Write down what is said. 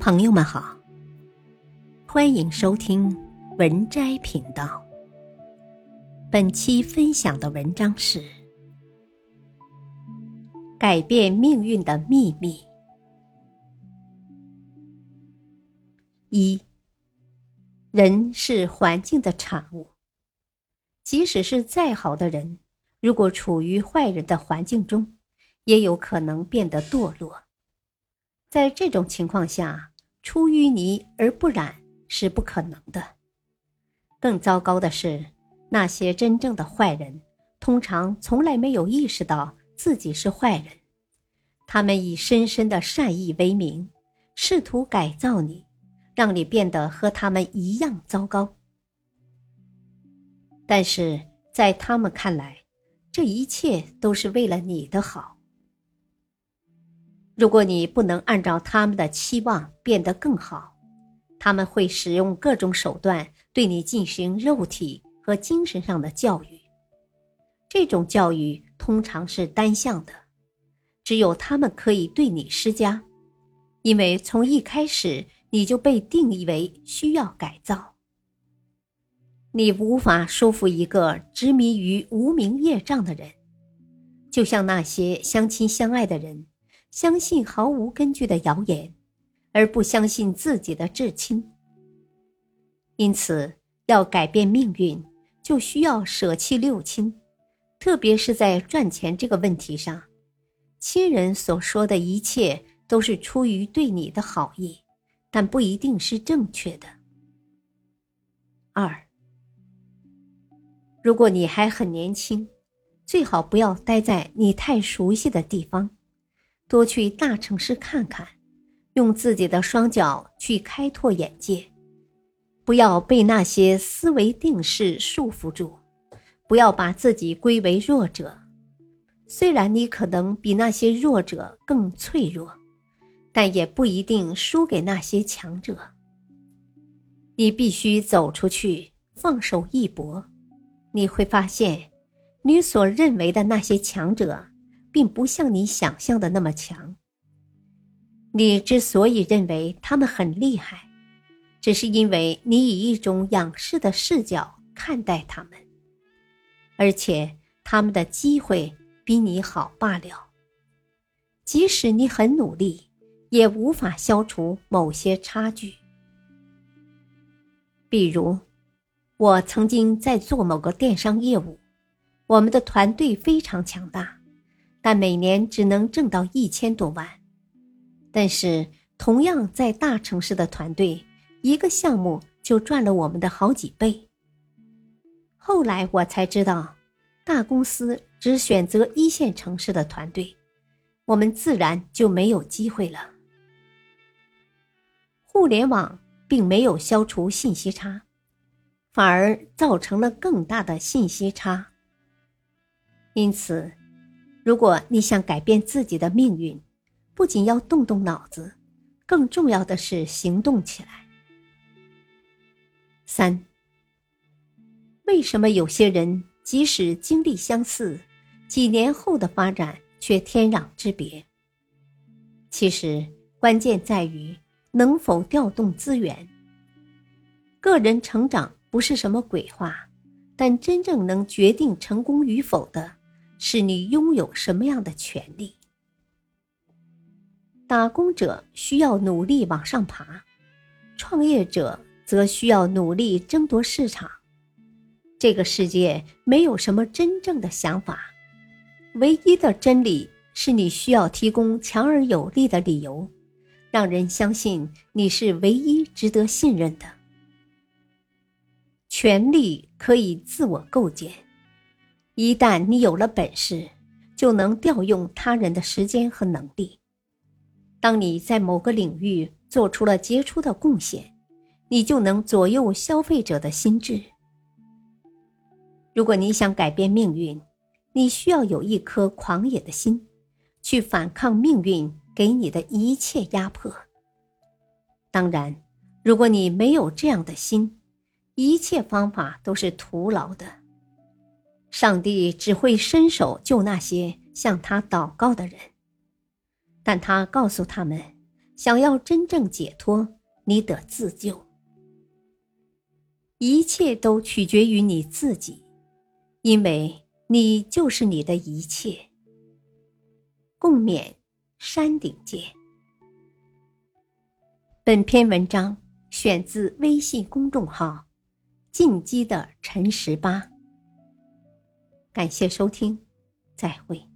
朋友们好，欢迎收听文摘频道。本期分享的文章是《改变命运的秘密》。一，人是环境的产物，即使是再好的人，如果处于坏人的环境中，也有可能变得堕落。在这种情况下，出淤泥而不染是不可能的。更糟糕的是，那些真正的坏人通常从来没有意识到自己是坏人，他们以深深的善意为名，试图改造你，让你变得和他们一样糟糕。但是在他们看来，这一切都是为了你的好。如果你不能按照他们的期望变得更好，他们会使用各种手段对你进行肉体和精神上的教育。这种教育通常是单向的，只有他们可以对你施加，因为从一开始你就被定义为需要改造。你无法说服一个执迷于无名业障的人，就像那些相亲相爱的人。相信毫无根据的谣言，而不相信自己的至亲。因此，要改变命运，就需要舍弃六亲，特别是在赚钱这个问题上，亲人所说的一切都是出于对你的好意，但不一定是正确的。二，如果你还很年轻，最好不要待在你太熟悉的地方。多去大城市看看，用自己的双脚去开拓眼界，不要被那些思维定式束缚住，不要把自己归为弱者。虽然你可能比那些弱者更脆弱，但也不一定输给那些强者。你必须走出去，放手一搏，你会发现，你所认为的那些强者。并不像你想象的那么强。你之所以认为他们很厉害，只是因为你以一种仰视的视角看待他们，而且他们的机会比你好罢了。即使你很努力，也无法消除某些差距。比如，我曾经在做某个电商业务，我们的团队非常强大。但每年只能挣到一千多万，但是同样在大城市的团队，一个项目就赚了我们的好几倍。后来我才知道，大公司只选择一线城市的团队，我们自然就没有机会了。互联网并没有消除信息差，反而造成了更大的信息差。因此。如果你想改变自己的命运，不仅要动动脑子，更重要的是行动起来。三，为什么有些人即使经历相似，几年后的发展却天壤之别？其实关键在于能否调动资源。个人成长不是什么鬼话，但真正能决定成功与否的。是你拥有什么样的权利？打工者需要努力往上爬，创业者则需要努力争夺市场。这个世界没有什么真正的想法，唯一的真理是你需要提供强而有力的理由，让人相信你是唯一值得信任的。权力可以自我构建。一旦你有了本事，就能调用他人的时间和能力。当你在某个领域做出了杰出的贡献，你就能左右消费者的心智。如果你想改变命运，你需要有一颗狂野的心，去反抗命运给你的一切压迫。当然，如果你没有这样的心，一切方法都是徒劳的。上帝只会伸手救那些向他祷告的人，但他告诉他们，想要真正解脱，你得自救。一切都取决于你自己，因为你就是你的一切。共勉，山顶见。本篇文章选自微信公众号“进击的陈十八”。感谢收听，再会。